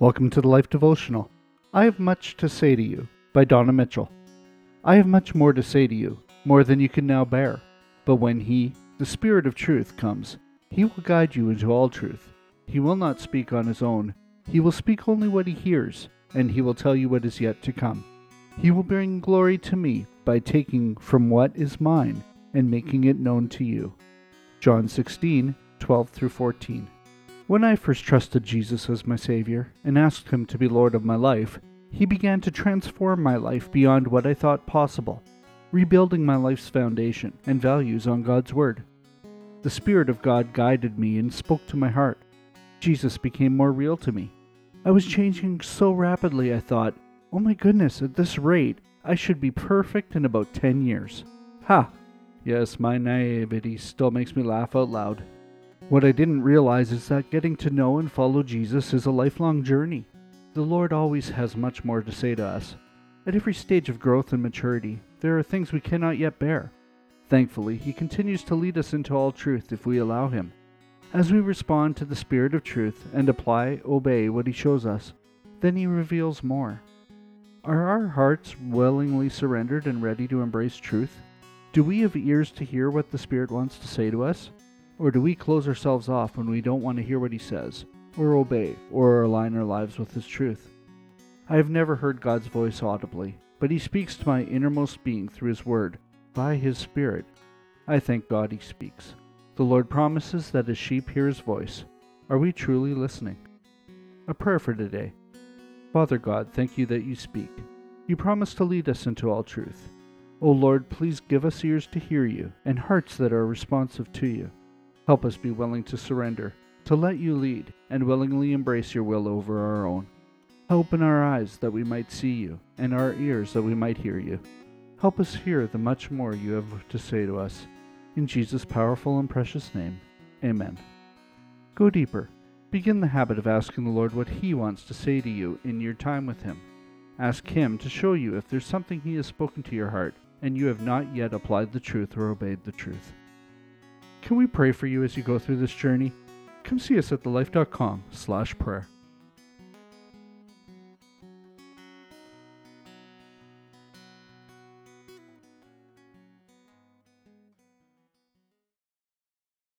Welcome to the Life Devotional. I have much to say to you by Donna Mitchell. I have much more to say to you, more than you can now bear. But when He, the Spirit of truth, comes, He will guide you into all truth. He will not speak on His own, He will speak only what He hears, and He will tell you what is yet to come. He will bring glory to me by taking from what is mine and making it known to you. John 16, 12 through 14. When I first trusted Jesus as my Savior and asked Him to be Lord of my life, He began to transform my life beyond what I thought possible, rebuilding my life's foundation and values on God's Word. The Spirit of God guided me and spoke to my heart. Jesus became more real to me. I was changing so rapidly, I thought, oh my goodness, at this rate, I should be perfect in about 10 years. Ha! Yes, my naivety still makes me laugh out loud. What I didn't realize is that getting to know and follow Jesus is a lifelong journey. The Lord always has much more to say to us. At every stage of growth and maturity, there are things we cannot yet bear. Thankfully, He continues to lead us into all truth if we allow Him. As we respond to the Spirit of truth and apply, obey what He shows us, then He reveals more. Are our hearts willingly surrendered and ready to embrace truth? Do we have ears to hear what the Spirit wants to say to us? Or do we close ourselves off when we don't want to hear what he says, or obey, or align our lives with his truth? I have never heard God's voice audibly, but he speaks to my innermost being through his word, by his Spirit. I thank God he speaks. The Lord promises that his sheep hear his voice. Are we truly listening? A prayer for today. Father God, thank you that you speak. You promise to lead us into all truth. O Lord, please give us ears to hear you and hearts that are responsive to you. Help us be willing to surrender, to let you lead, and willingly embrace your will over our own. Open our eyes that we might see you, and our ears that we might hear you. Help us hear the much more you have to say to us. In Jesus' powerful and precious name, amen. Go deeper. Begin the habit of asking the Lord what He wants to say to you in your time with Him. Ask Him to show you if there's something He has spoken to your heart and you have not yet applied the truth or obeyed the truth. Can we pray for you as you go through this journey? Come see us at thelife.com slash prayer.